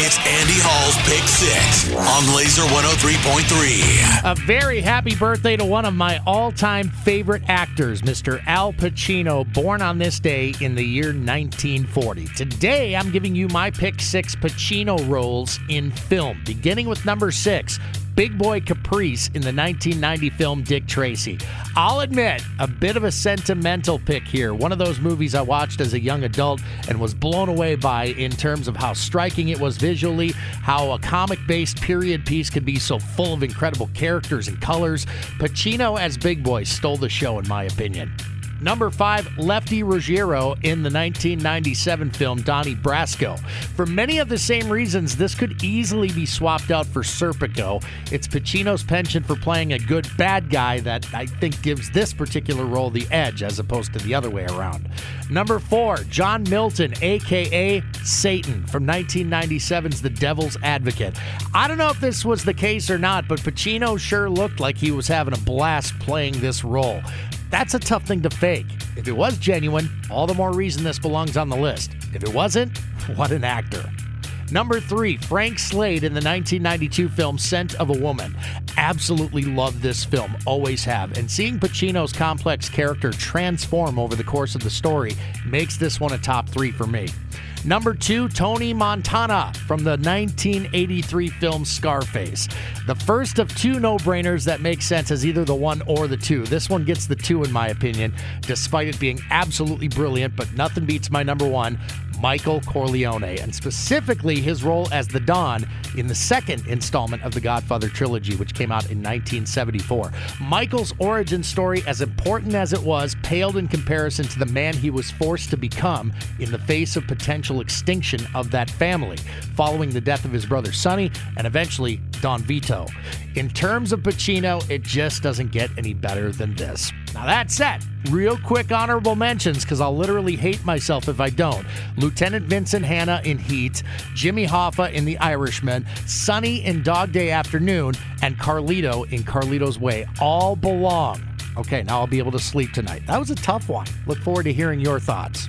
It's Andy Hall's Pick Six on Laser 103.3. A very happy birthday to one of my all time favorite actors, Mr. Al Pacino, born on this day in the year 1940. Today, I'm giving you my pick six Pacino roles in film, beginning with number six. Big Boy Caprice in the 1990 film Dick Tracy. I'll admit, a bit of a sentimental pick here. One of those movies I watched as a young adult and was blown away by in terms of how striking it was visually, how a comic based period piece could be so full of incredible characters and colors. Pacino as Big Boy stole the show, in my opinion. Number five, Lefty Ruggiero in the 1997 film Donnie Brasco. For many of the same reasons, this could easily be swapped out for Serpico. It's Pacino's penchant for playing a good bad guy that I think gives this particular role the edge as opposed to the other way around. Number four, John Milton, aka Satan, from 1997's The Devil's Advocate. I don't know if this was the case or not, but Pacino sure looked like he was having a blast playing this role. That's a tough thing to fake. If it was genuine, all the more reason this belongs on the list. If it wasn't, what an actor. Number three, Frank Slade in the 1992 film Scent of a Woman. Absolutely love this film, always have. And seeing Pacino's complex character transform over the course of the story makes this one a top three for me. Number two, Tony Montana from the 1983 film Scarface. The first of two no brainers that make sense as either the one or the two. This one gets the two, in my opinion, despite it being absolutely brilliant, but nothing beats my number one. Michael Corleone, and specifically his role as the Don in the second installment of the Godfather trilogy, which came out in 1974. Michael's origin story, as important as it was, paled in comparison to the man he was forced to become in the face of potential extinction of that family, following the death of his brother Sonny and eventually Don Vito. In terms of Pacino, it just doesn't get any better than this. Now, that said, real quick honorable mentions because I'll literally hate myself if I don't. Lieutenant Vincent Hanna in Heat, Jimmy Hoffa in The Irishman, Sonny in Dog Day Afternoon, and Carlito in Carlito's Way all belong. Okay, now I'll be able to sleep tonight. That was a tough one. Look forward to hearing your thoughts.